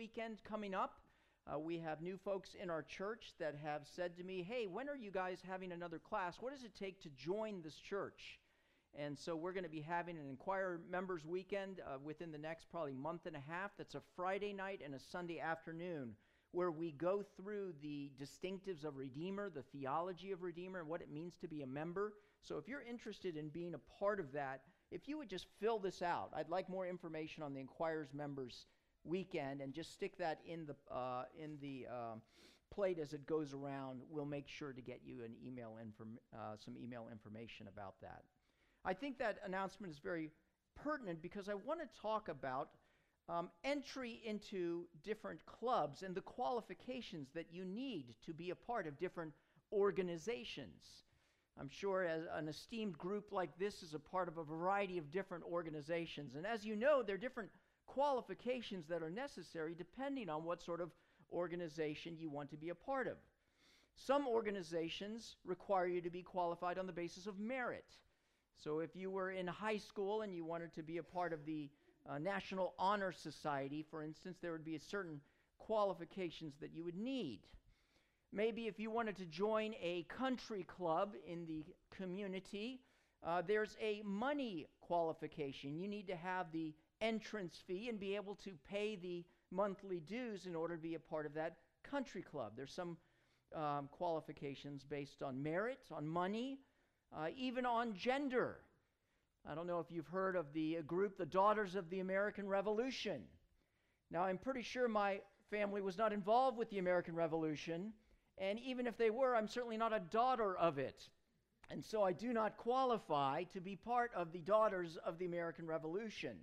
weekend coming up. Uh, we have new folks in our church that have said to me, Hey, when are you guys having another class? What does it take to join this church? And so we're going to be having an Inquire Members Weekend uh, within the next probably month and a half. That's a Friday night and a Sunday afternoon where we go through the distinctives of Redeemer, the theology of Redeemer, and what it means to be a member. So if you're interested in being a part of that, if you would just fill this out, I'd like more information on the Inquirers Members Weekend, and just stick that in the uh, in the um, plate as it goes around. We'll make sure to get you an email inform- uh, some email information about that. I think that announcement is very pertinent because I want to talk about um, entry into different clubs and the qualifications that you need to be a part of different organizations. I'm sure an esteemed group like this is a part of a variety of different organizations. And as you know, there are different qualifications that are necessary depending on what sort of organization you want to be a part of. Some organizations require you to be qualified on the basis of merit. So if you were in high school and you wanted to be a part of the uh, National Honor Society, for instance, there would be certain qualifications that you would need. Maybe if you wanted to join a country club in the community, uh, there's a money qualification. You need to have the entrance fee and be able to pay the monthly dues in order to be a part of that country club. There's some um, qualifications based on merit, on money, uh, even on gender. I don't know if you've heard of the group, the Daughters of the American Revolution. Now, I'm pretty sure my family was not involved with the American Revolution, and even if they were, I'm certainly not a daughter of it. And so I do not qualify to be part of the Daughters of the American Revolution.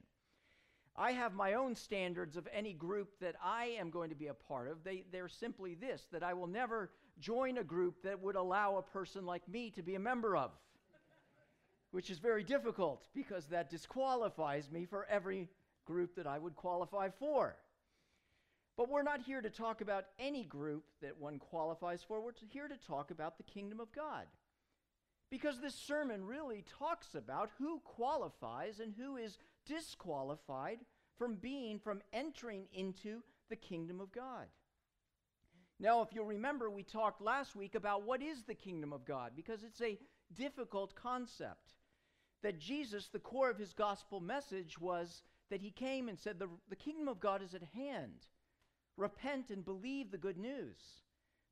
I have my own standards of any group that I am going to be a part of. They, they're simply this that I will never join a group that would allow a person like me to be a member of, which is very difficult because that disqualifies me for every group that I would qualify for. But we're not here to talk about any group that one qualifies for. We're here to talk about the kingdom of God. Because this sermon really talks about who qualifies and who is disqualified from being, from entering into the kingdom of God. Now, if you'll remember, we talked last week about what is the kingdom of God, because it's a difficult concept. That Jesus, the core of his gospel message was that he came and said, The, the kingdom of God is at hand. Repent and believe the good news.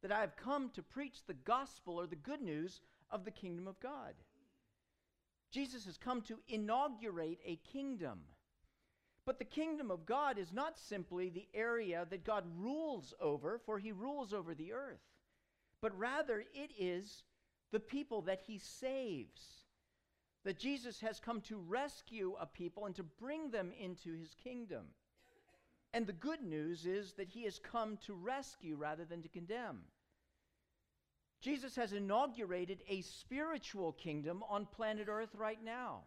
That I have come to preach the gospel or the good news of the kingdom of God. Jesus has come to inaugurate a kingdom. But the kingdom of God is not simply the area that God rules over, for he rules over the earth, but rather it is the people that he saves. That Jesus has come to rescue a people and to bring them into his kingdom. And the good news is that he has come to rescue rather than to condemn. Jesus has inaugurated a spiritual kingdom on planet Earth right now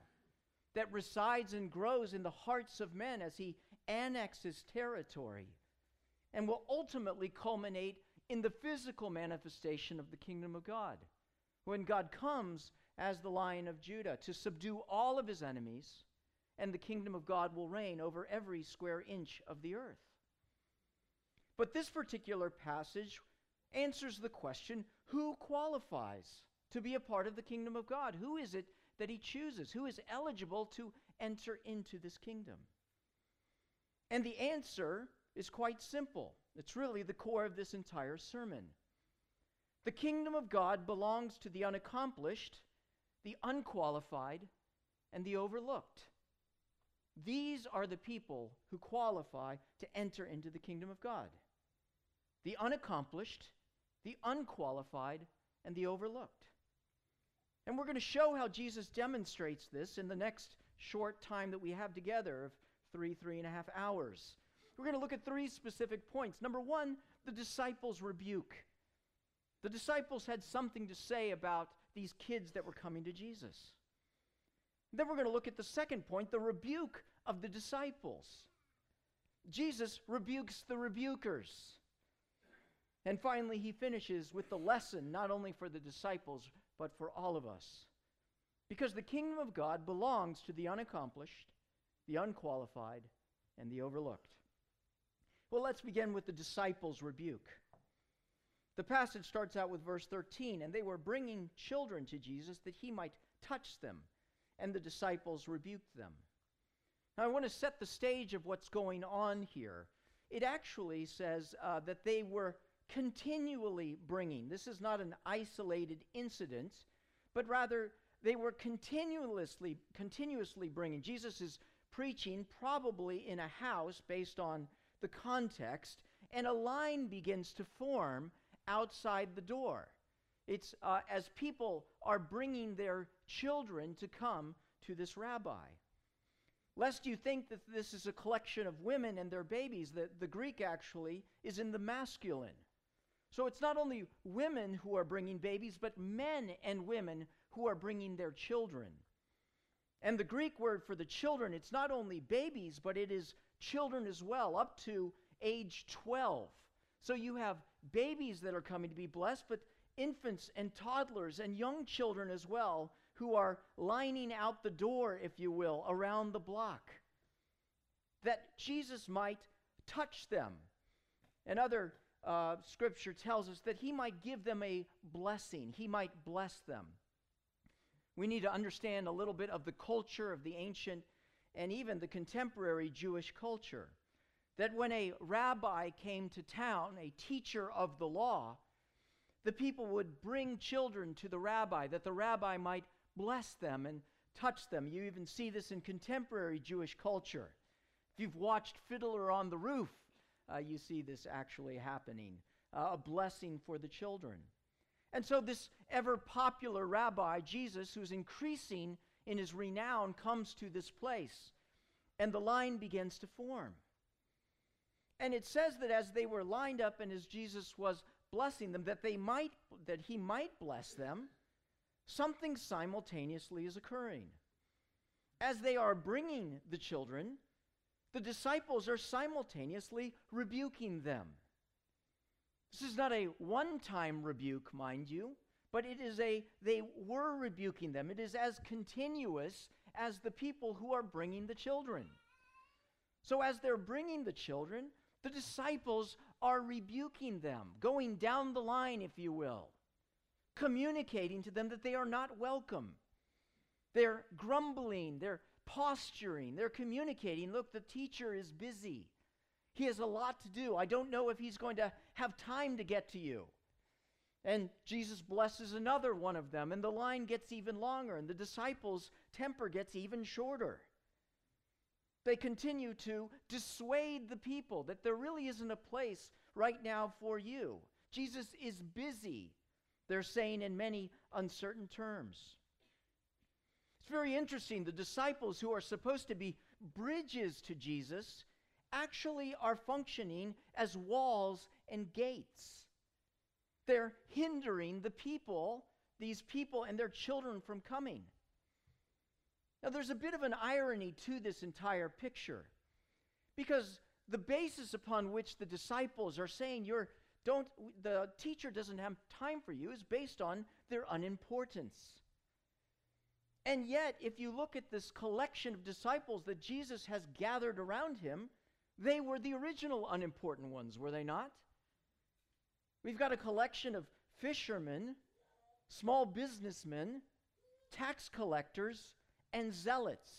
that resides and grows in the hearts of men as he annexes territory and will ultimately culminate in the physical manifestation of the kingdom of God. When God comes as the lion of Judah to subdue all of his enemies, and the kingdom of God will reign over every square inch of the earth. But this particular passage answers the question who qualifies to be a part of the kingdom of God? Who is it that he chooses? Who is eligible to enter into this kingdom? And the answer is quite simple. It's really the core of this entire sermon. The kingdom of God belongs to the unaccomplished, the unqualified, and the overlooked. These are the people who qualify to enter into the kingdom of God the unaccomplished, the unqualified, and the overlooked. And we're going to show how Jesus demonstrates this in the next short time that we have together of three, three and a half hours. We're going to look at three specific points. Number one, the disciples' rebuke. The disciples had something to say about these kids that were coming to Jesus. Then we're going to look at the second point the rebuke of the disciples. Jesus rebukes the rebukers. And finally, he finishes with the lesson, not only for the disciples, but for all of us. Because the kingdom of God belongs to the unaccomplished, the unqualified, and the overlooked. Well, let's begin with the disciples' rebuke. The passage starts out with verse 13, and they were bringing children to Jesus that he might touch them, and the disciples rebuked them. Now, I want to set the stage of what's going on here. It actually says uh, that they were continually bringing. This is not an isolated incident, but rather they were continuously continuously bringing. Jesus is preaching probably in a house based on the context, and a line begins to form outside the door. It's uh, as people are bringing their children to come to this rabbi. Lest you think that this is a collection of women and their babies, the, the Greek actually is in the masculine. So it's not only women who are bringing babies, but men and women who are bringing their children. And the Greek word for the children, it's not only babies, but it is children as well, up to age 12. So you have babies that are coming to be blessed, but infants and toddlers and young children as well who are lining out the door, if you will, around the block. That Jesus might touch them. Another uh, scripture tells us that he might give them a blessing, he might bless them. We need to understand a little bit of the culture of the ancient and even the contemporary Jewish culture. That when a rabbi came to town, a teacher of the law, the people would bring children to the rabbi that the rabbi might bless them and touch them. You even see this in contemporary Jewish culture. If you've watched Fiddler on the Roof, uh, you see this actually happening uh, a blessing for the children. And so, this ever popular rabbi, Jesus, who's increasing in his renown comes to this place, and the line begins to form. And it says that as they were lined up and as Jesus was blessing them, that they might that he might bless them, something simultaneously is occurring. As they are bringing the children, the disciples are simultaneously rebuking them. This is not a one time rebuke, mind you. But it is a, they were rebuking them. It is as continuous as the people who are bringing the children. So, as they're bringing the children, the disciples are rebuking them, going down the line, if you will, communicating to them that they are not welcome. They're grumbling, they're posturing, they're communicating look, the teacher is busy. He has a lot to do. I don't know if he's going to have time to get to you. And Jesus blesses another one of them, and the line gets even longer, and the disciples' temper gets even shorter. They continue to dissuade the people that there really isn't a place right now for you. Jesus is busy, they're saying in many uncertain terms. It's very interesting. The disciples who are supposed to be bridges to Jesus actually are functioning as walls and gates. They're hindering the people, these people and their children from coming. Now, there's a bit of an irony to this entire picture because the basis upon which the disciples are saying you're don't the teacher doesn't have time for you is based on their unimportance. And yet, if you look at this collection of disciples that Jesus has gathered around him, they were the original unimportant ones, were they not? We've got a collection of fishermen, small businessmen, tax collectors, and zealots.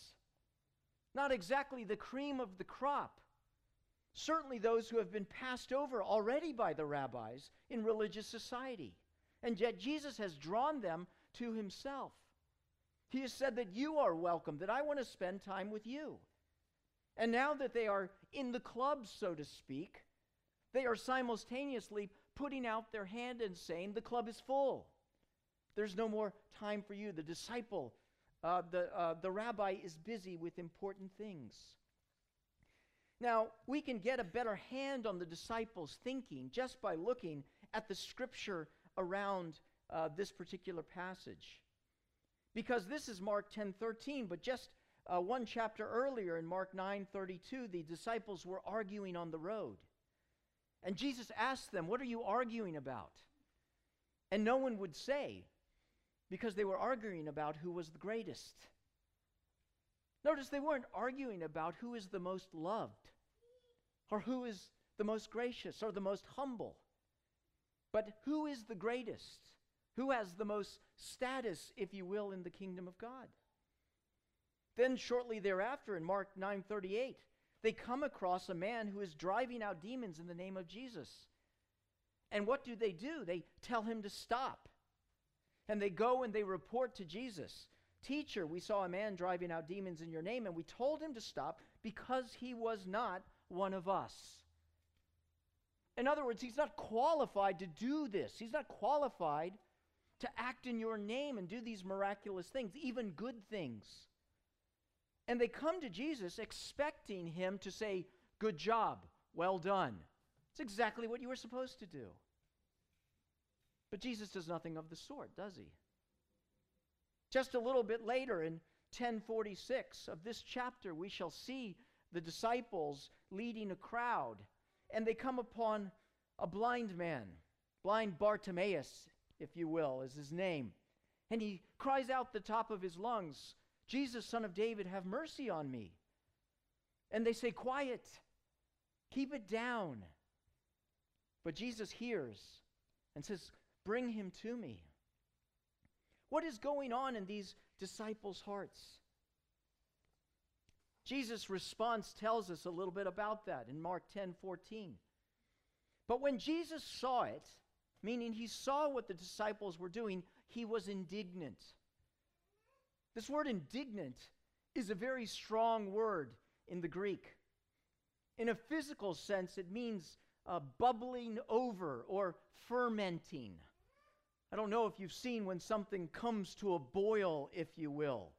Not exactly the cream of the crop. Certainly those who have been passed over already by the rabbis in religious society. And yet Jesus has drawn them to himself. He has said that you are welcome, that I want to spend time with you. And now that they are in the club, so to speak, they are simultaneously putting out their hand and saying, The club is full. There's no more time for you. The disciple, uh, the, uh, the rabbi is busy with important things. Now, we can get a better hand on the disciples' thinking just by looking at the scripture around uh, this particular passage. Because this is Mark 10 13, but just uh, one chapter earlier in Mark 9 32, the disciples were arguing on the road. And Jesus asked them, What are you arguing about? And no one would say, because they were arguing about who was the greatest. Notice they weren't arguing about who is the most loved or who is the most gracious or the most humble. But who is the greatest? Who has the most status, if you will, in the kingdom of God? Then shortly thereafter in Mark 9:38, they come across a man who is driving out demons in the name of Jesus. And what do they do? They tell him to stop. And they go and they report to Jesus Teacher, we saw a man driving out demons in your name, and we told him to stop because he was not one of us. In other words, he's not qualified to do this. He's not qualified to act in your name and do these miraculous things, even good things. And they come to Jesus expecting him to say, Good job, well done. It's exactly what you were supposed to do. But Jesus does nothing of the sort, does he? Just a little bit later in 1046 of this chapter, we shall see the disciples leading a crowd, and they come upon a blind man, blind Bartimaeus, if you will, is his name. And he cries out the top of his lungs, Jesus, son of David, have mercy on me. And they say, Quiet, keep it down. But Jesus hears and says, Bring him to me. What is going on in these disciples' hearts? Jesus' response tells us a little bit about that in Mark 10 14. But when Jesus saw it, meaning he saw what the disciples were doing, he was indignant. This word indignant is a very strong word in the Greek. In a physical sense, it means uh, bubbling over or fermenting. I don't know if you've seen when something comes to a boil, if you will,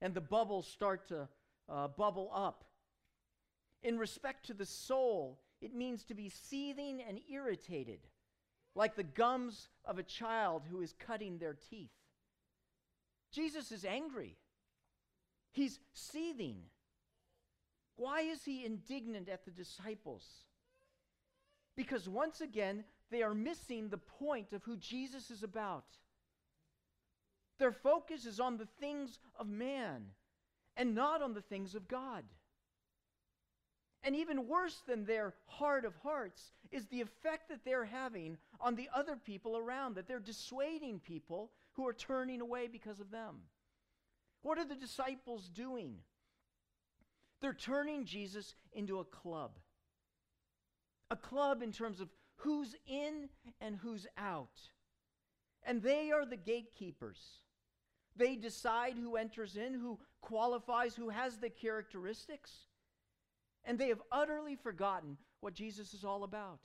and the bubbles start to uh, bubble up. In respect to the soul, it means to be seething and irritated, like the gums of a child who is cutting their teeth. Jesus is angry, he's seething. Why is he indignant at the disciples? Because once again, they are missing the point of who Jesus is about. Their focus is on the things of man and not on the things of God. And even worse than their heart of hearts is the effect that they're having on the other people around, that they're dissuading people who are turning away because of them. What are the disciples doing? They're turning Jesus into a club. A club in terms of who's in and who's out. And they are the gatekeepers. They decide who enters in, who qualifies, who has the characteristics. And they have utterly forgotten what Jesus is all about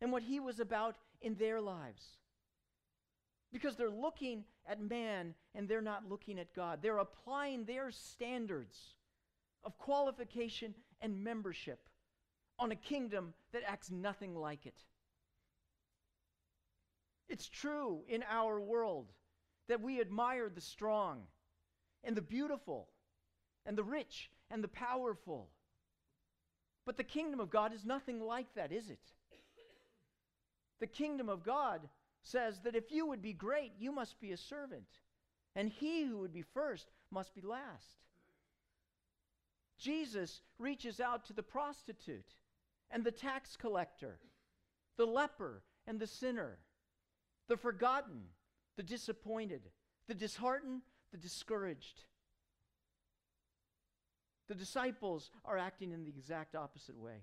and what he was about in their lives. Because they're looking at man and they're not looking at God. They're applying their standards of qualification and membership on a kingdom that acts nothing like it. It's true in our world that we admire the strong and the beautiful and the rich and the powerful. But the kingdom of God is nothing like that, is it? The kingdom of God says that if you would be great, you must be a servant, and he who would be first must be last. Jesus reaches out to the prostitute and the tax collector, the leper and the sinner, the forgotten, the disappointed, the disheartened, the discouraged. The disciples are acting in the exact opposite way.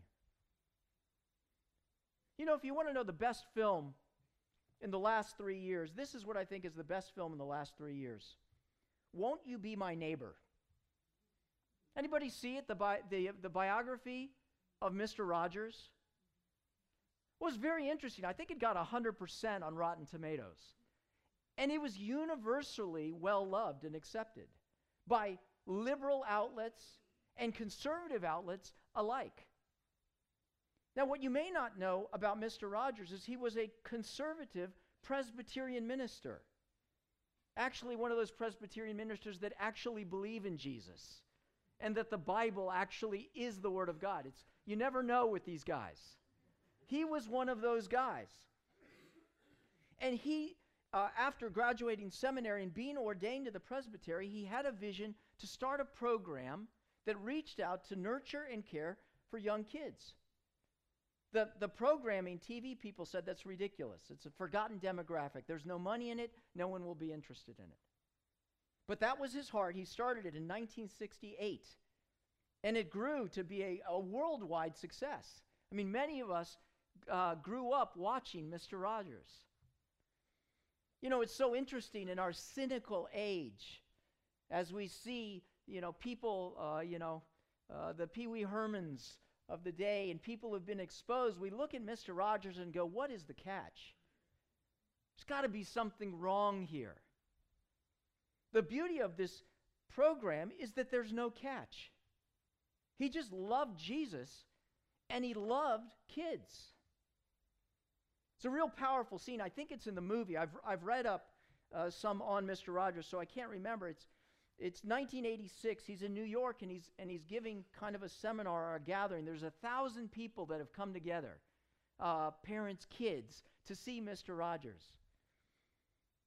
You know, if you want to know the best film in the last three years, this is what I think is the best film in the last three years. Won't You Be My Neighbor? Anybody see it? The, bi- the, the biography of Mr. Rogers was very interesting. I think it got 100% on Rotten Tomatoes. And it was universally well loved and accepted by liberal outlets and conservative outlets alike. Now, what you may not know about Mr. Rogers is he was a conservative Presbyterian minister. Actually, one of those Presbyterian ministers that actually believe in Jesus and that the Bible actually is the Word of God. It's, you never know with these guys. He was one of those guys. And he, uh, after graduating seminary and being ordained to the presbytery, he had a vision to start a program that reached out to nurture and care for young kids. The, the programming, TV people said that's ridiculous. It's a forgotten demographic. There's no money in it, no one will be interested in it. But that was his heart. He started it in 1968. And it grew to be a, a worldwide success. I mean, many of us uh, grew up watching Mr. Rogers. You know, it's so interesting in our cynical age as we see, you know, people, uh, you know, uh, the Pee Wee Hermans of the day and people have been exposed. We look at Mr. Rogers and go, what is the catch? There's got to be something wrong here. The beauty of this program is that there's no catch. He just loved Jesus and he loved kids. It's a real powerful scene. I think it's in the movie. I've, I've read up uh, some on Mr. Rogers, so I can't remember. It's, it's 1986. He's in New York and he's, and he's giving kind of a seminar or a gathering. There's a thousand people that have come together uh, parents, kids to see Mr. Rogers.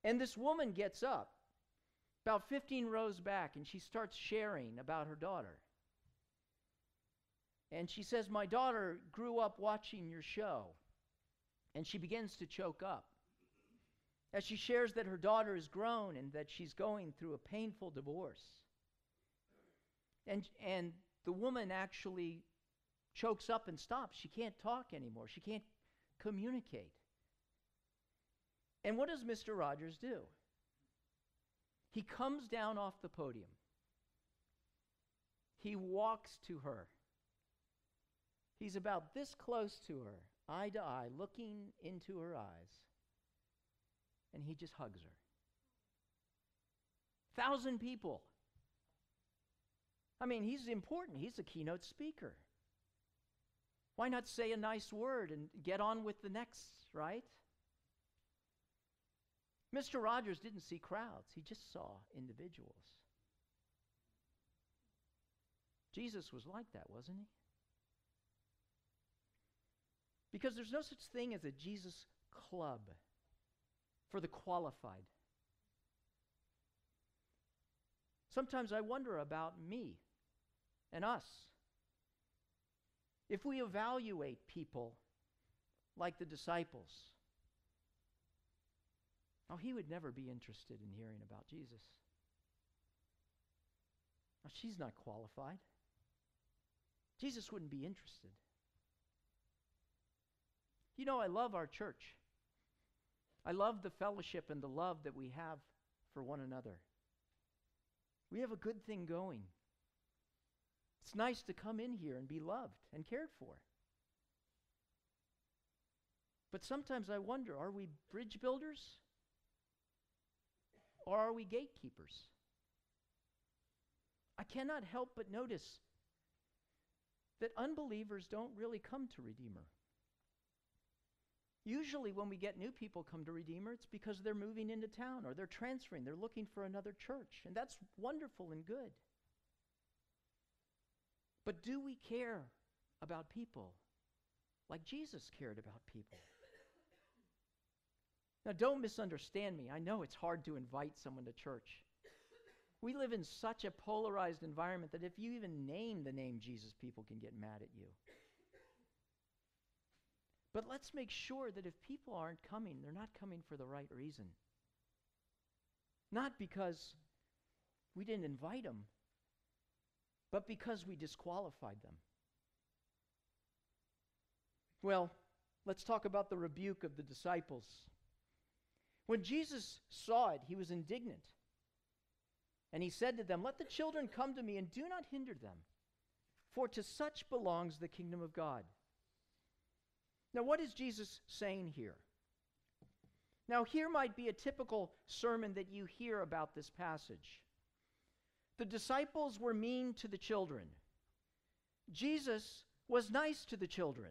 And this woman gets up about 15 rows back and she starts sharing about her daughter. And she says, My daughter grew up watching your show. And she begins to choke up as she shares that her daughter is grown and that she's going through a painful divorce. And, and the woman actually chokes up and stops. She can't talk anymore, she can't communicate. And what does Mr. Rogers do? He comes down off the podium. He walks to her. He's about this close to her, eye to eye, looking into her eyes. And he just hugs her. Thousand people. I mean, he's important. He's a keynote speaker. Why not say a nice word and get on with the next, right? Mr. Rogers didn't see crowds, he just saw individuals. Jesus was like that, wasn't he? Because there's no such thing as a Jesus club for the qualified. Sometimes I wonder about me and us. If we evaluate people like the disciples, oh, he would never be interested in hearing about Jesus. Now, she's not qualified. Jesus wouldn't be interested. You know, I love our church. I love the fellowship and the love that we have for one another. We have a good thing going. It's nice to come in here and be loved and cared for. But sometimes I wonder are we bridge builders? Or are we gatekeepers? I cannot help but notice that unbelievers don't really come to Redeemer. Usually, when we get new people come to Redeemer, it's because they're moving into town or they're transferring. They're looking for another church. And that's wonderful and good. But do we care about people like Jesus cared about people? Now, don't misunderstand me. I know it's hard to invite someone to church. We live in such a polarized environment that if you even name the name Jesus, people can get mad at you. But let's make sure that if people aren't coming, they're not coming for the right reason. Not because we didn't invite them, but because we disqualified them. Well, let's talk about the rebuke of the disciples. When Jesus saw it, he was indignant. And he said to them, Let the children come to me and do not hinder them, for to such belongs the kingdom of God. Now, what is Jesus saying here? Now, here might be a typical sermon that you hear about this passage. The disciples were mean to the children. Jesus was nice to the children.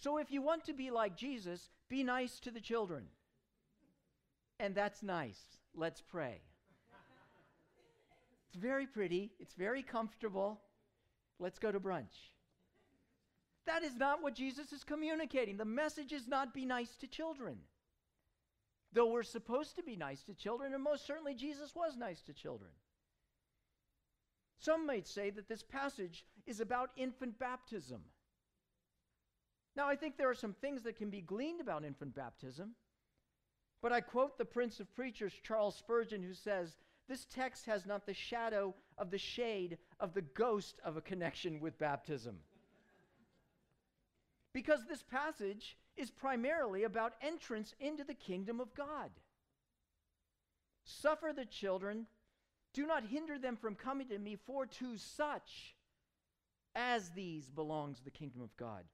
So, if you want to be like Jesus, be nice to the children. And that's nice. Let's pray. it's very pretty, it's very comfortable. Let's go to brunch. That is not what Jesus is communicating. The message is not be nice to children. Though we're supposed to be nice to children, and most certainly Jesus was nice to children. Some might say that this passage is about infant baptism. Now, I think there are some things that can be gleaned about infant baptism, but I quote the Prince of Preachers, Charles Spurgeon, who says, This text has not the shadow of the shade of the ghost of a connection with baptism. Because this passage is primarily about entrance into the kingdom of God. Suffer the children, do not hinder them from coming to me, for to such as these belongs the kingdom of God.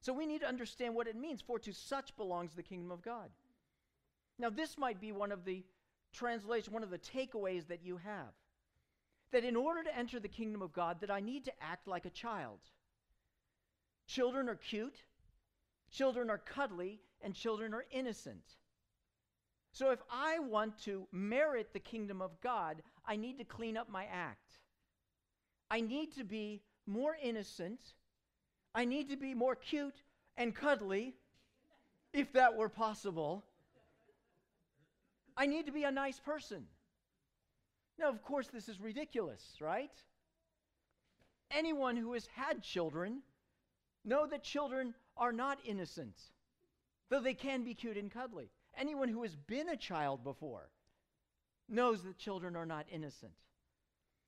So we need to understand what it means, for to such belongs the kingdom of God. Now, this might be one of the translations, one of the takeaways that you have. That in order to enter the kingdom of God, that I need to act like a child. Children are cute, children are cuddly, and children are innocent. So if I want to merit the kingdom of God, I need to clean up my act. I need to be more innocent. I need to be more cute and cuddly, if that were possible. I need to be a nice person. Now, of course, this is ridiculous, right? Anyone who has had children know that children are not innocent, though they can be cute and cuddly. Anyone who has been a child before knows that children are not innocent.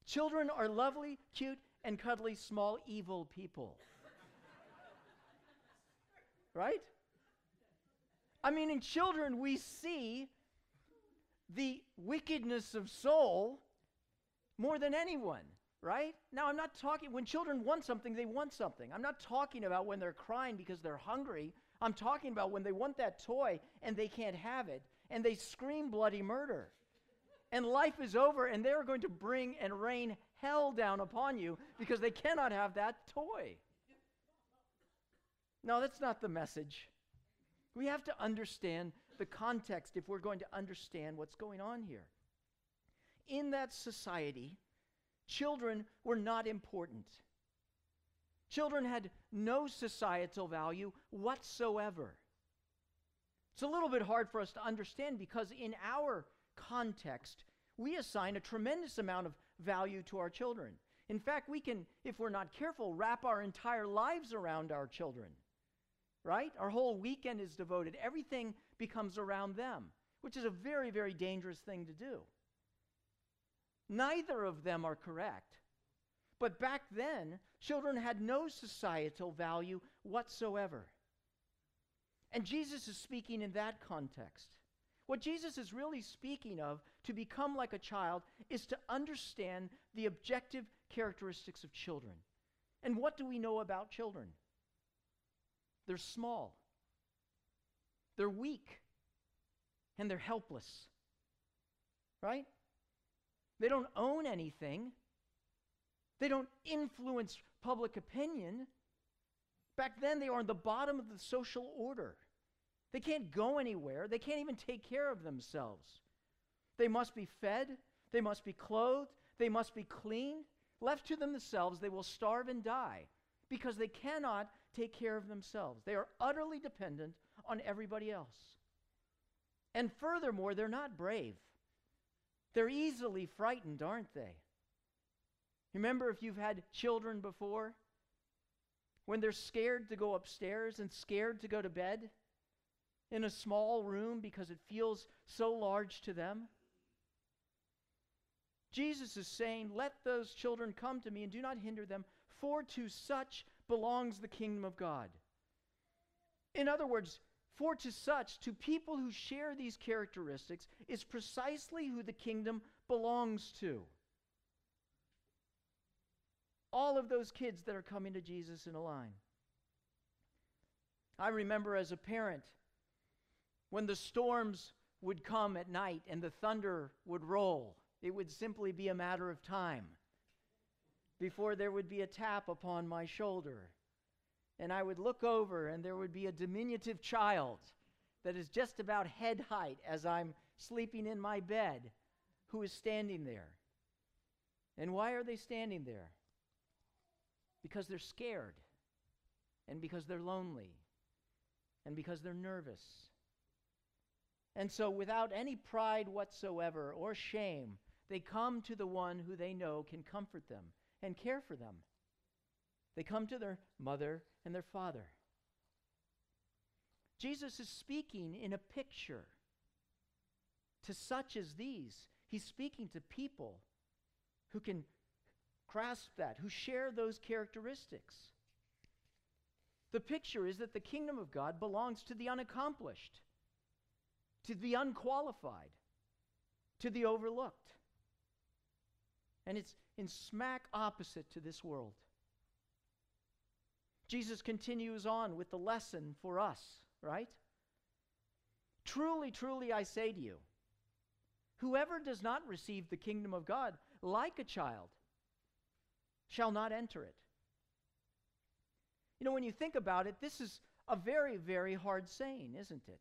Children are lovely, cute, and cuddly, small, evil people. right? I mean, in children, we see the wickedness of soul more than anyone, right? Now, I'm not talking, when children want something, they want something. I'm not talking about when they're crying because they're hungry. I'm talking about when they want that toy and they can't have it and they scream bloody murder. And life is over and they're going to bring and rain hell down upon you because they cannot have that toy. No, that's not the message. We have to understand the context if we're going to understand what's going on here. In that society, children were not important. Children had no societal value whatsoever. It's a little bit hard for us to understand because in our context, we assign a tremendous amount of value to our children. In fact, we can, if we're not careful, wrap our entire lives around our children right? Our whole weekend is devoted. Everything becomes around them, which is a very, very dangerous thing to do. Neither of them are correct. But back then, children had no societal value whatsoever. And Jesus is speaking in that context. What Jesus is really speaking of, to become like a child, is to understand the objective characteristics of children. And what do we know about children? They're small, they're weak, and they're helpless. Right? They don't own anything, they don't influence public opinion. Back then, they are on the bottom of the social order. They can't go anywhere. They can't even take care of themselves. They must be fed. They must be clothed. They must be cleaned. Left to themselves, they will starve and die because they cannot take care of themselves. They are utterly dependent on everybody else. And furthermore, they're not brave. They're easily frightened, aren't they? Remember if you've had children before? When they're scared to go upstairs and scared to go to bed in a small room because it feels so large to them? Jesus is saying, Let those children come to me and do not hinder them, for to such belongs the kingdom of God. In other words, for to such, to people who share these characteristics, is precisely who the kingdom belongs to. All of those kids that are coming to Jesus in a line. I remember as a parent when the storms would come at night and the thunder would roll, it would simply be a matter of time before there would be a tap upon my shoulder. And I would look over, and there would be a diminutive child that is just about head height as I'm sleeping in my bed who is standing there. And why are they standing there? Because they're scared, and because they're lonely, and because they're nervous. And so, without any pride whatsoever or shame, they come to the one who they know can comfort them and care for them. They come to their mother and their father. Jesus is speaking in a picture to such as these. He's speaking to people who can grasp that, who share those characteristics. The picture is that the kingdom of God belongs to the unaccomplished, to the unqualified, to the overlooked. And it's in smack opposite to this world. Jesus continues on with the lesson for us, right? Truly, truly, I say to you, whoever does not receive the kingdom of God like a child shall not enter it. You know, when you think about it, this is a very, very hard saying, isn't it?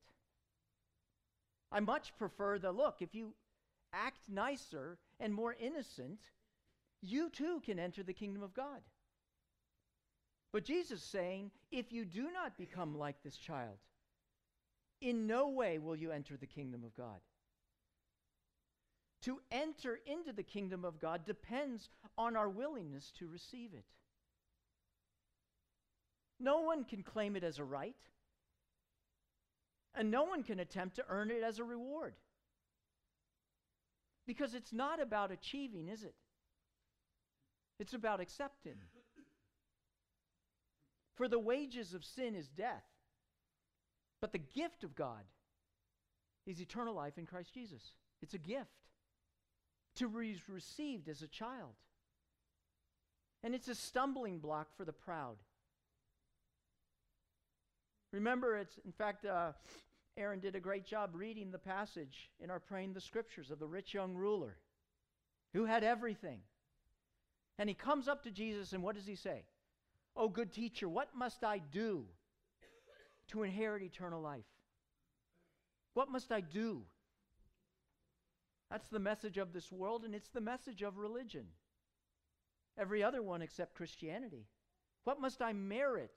I much prefer the look, if you act nicer and more innocent, you too can enter the kingdom of God. But Jesus is saying, if you do not become like this child, in no way will you enter the kingdom of God. To enter into the kingdom of God depends on our willingness to receive it. No one can claim it as a right, and no one can attempt to earn it as a reward. Because it's not about achieving, is it? It's about accepting. For the wages of sin is death, but the gift of God is eternal life in Christ Jesus. It's a gift to be received as a child. And it's a stumbling block for the proud. Remember, it's, in fact, uh, Aaron did a great job reading the passage in our Praying the Scriptures of the rich young ruler who had everything. And he comes up to Jesus, and what does he say? Oh, good teacher, what must I do to inherit eternal life? What must I do? That's the message of this world, and it's the message of religion. Every other one except Christianity. What must I merit,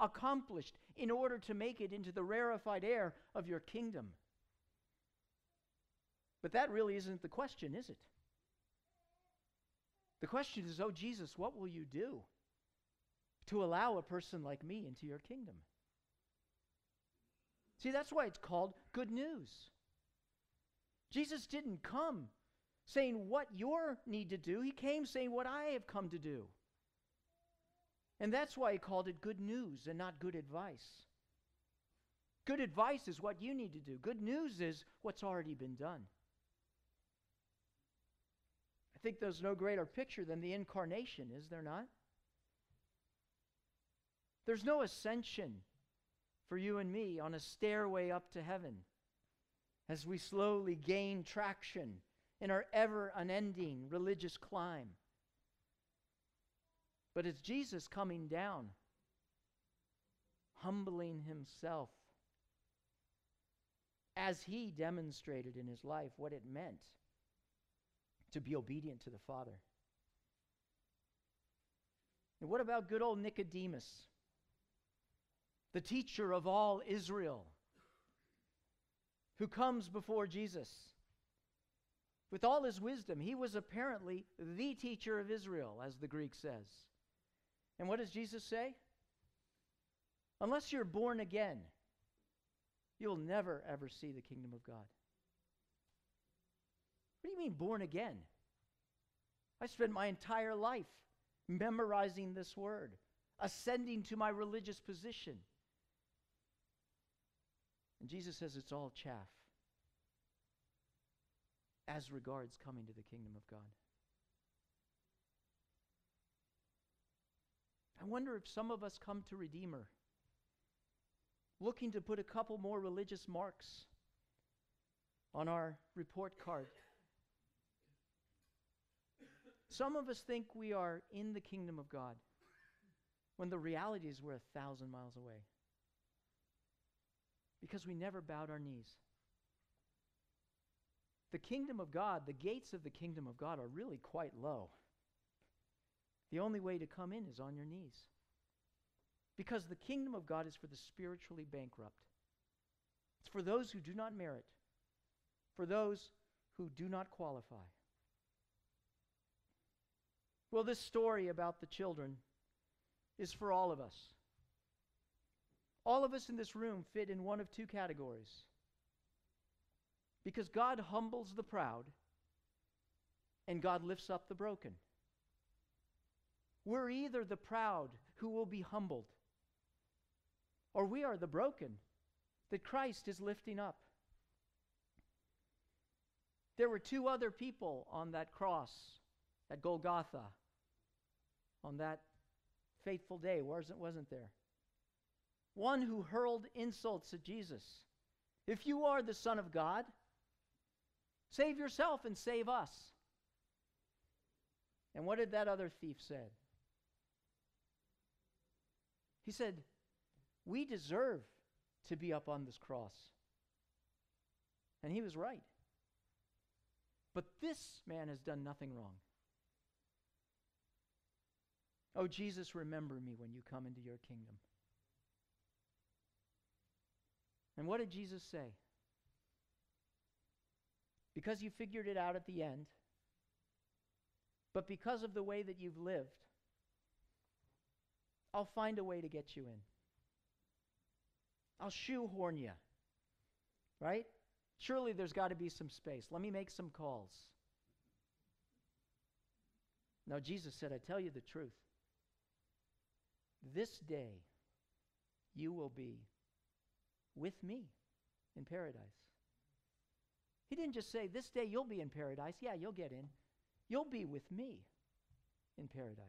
accomplished, in order to make it into the rarefied air of your kingdom? But that really isn't the question, is it? The question is, oh, Jesus, what will you do? To allow a person like me into your kingdom. See, that's why it's called good news. Jesus didn't come saying what you need to do, he came saying what I have come to do. And that's why he called it good news and not good advice. Good advice is what you need to do, good news is what's already been done. I think there's no greater picture than the incarnation, is there not? There's no ascension for you and me on a stairway up to heaven as we slowly gain traction in our ever unending religious climb. But it's Jesus coming down, humbling himself as he demonstrated in his life what it meant to be obedient to the Father. And what about good old Nicodemus? The teacher of all Israel, who comes before Jesus. With all his wisdom, he was apparently the teacher of Israel, as the Greek says. And what does Jesus say? Unless you're born again, you'll never, ever see the kingdom of God. What do you mean, born again? I spent my entire life memorizing this word, ascending to my religious position. And Jesus says it's all chaff as regards coming to the kingdom of God. I wonder if some of us come to Redeemer looking to put a couple more religious marks on our report card. Some of us think we are in the kingdom of God when the reality is we're a thousand miles away because we never bowed our knees. The kingdom of God, the gates of the kingdom of God are really quite low. The only way to come in is on your knees. Because the kingdom of God is for the spiritually bankrupt. It's for those who do not merit, for those who do not qualify. Well, this story about the children is for all of us. All of us in this room fit in one of two categories. Because God humbles the proud and God lifts up the broken. We're either the proud who will be humbled, or we are the broken that Christ is lifting up. There were two other people on that cross at Golgotha on that fateful day, wasn't, wasn't there? One who hurled insults at Jesus. If you are the Son of God, save yourself and save us. And what did that other thief say? He said, We deserve to be up on this cross. And he was right. But this man has done nothing wrong. Oh, Jesus, remember me when you come into your kingdom. And what did Jesus say? Because you figured it out at the end, but because of the way that you've lived, I'll find a way to get you in. I'll shoehorn you. Right? Surely there's got to be some space. Let me make some calls. Now, Jesus said, I tell you the truth. This day you will be with me in paradise. He didn't just say, This day you'll be in paradise. Yeah, you'll get in. You'll be with me in paradise.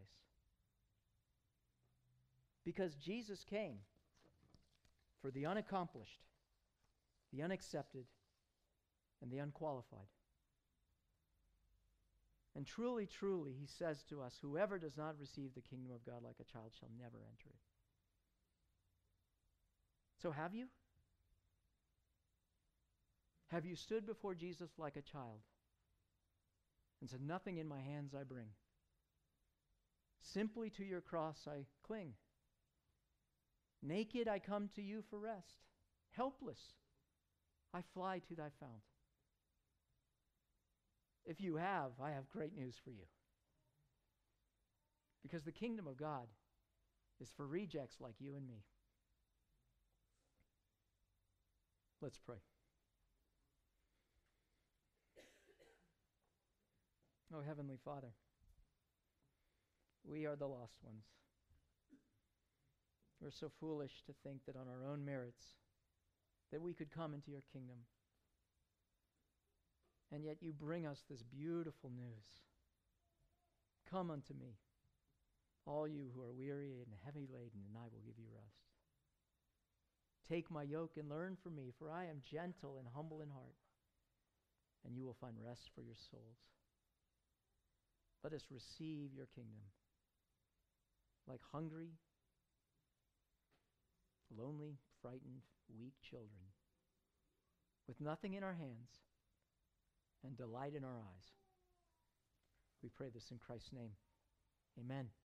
Because Jesus came for the unaccomplished, the unaccepted, and the unqualified. And truly, truly, he says to us, Whoever does not receive the kingdom of God like a child shall never enter it. So, have you? Have you stood before Jesus like a child and said, Nothing in my hands I bring? Simply to your cross I cling. Naked I come to you for rest. Helpless I fly to thy fount. If you have, I have great news for you. Because the kingdom of God is for rejects like you and me. Let's pray. Oh, Heavenly Father, we are the lost ones. We're so foolish to think that on our own merits that we could come into your kingdom. And yet you bring us this beautiful news. Come unto me, all you who are weary and heavy laden, and I will give you rest. Take my yoke and learn from me, for I am gentle and humble in heart, and you will find rest for your souls. Let us receive your kingdom like hungry, lonely, frightened, weak children with nothing in our hands and delight in our eyes. We pray this in Christ's name. Amen.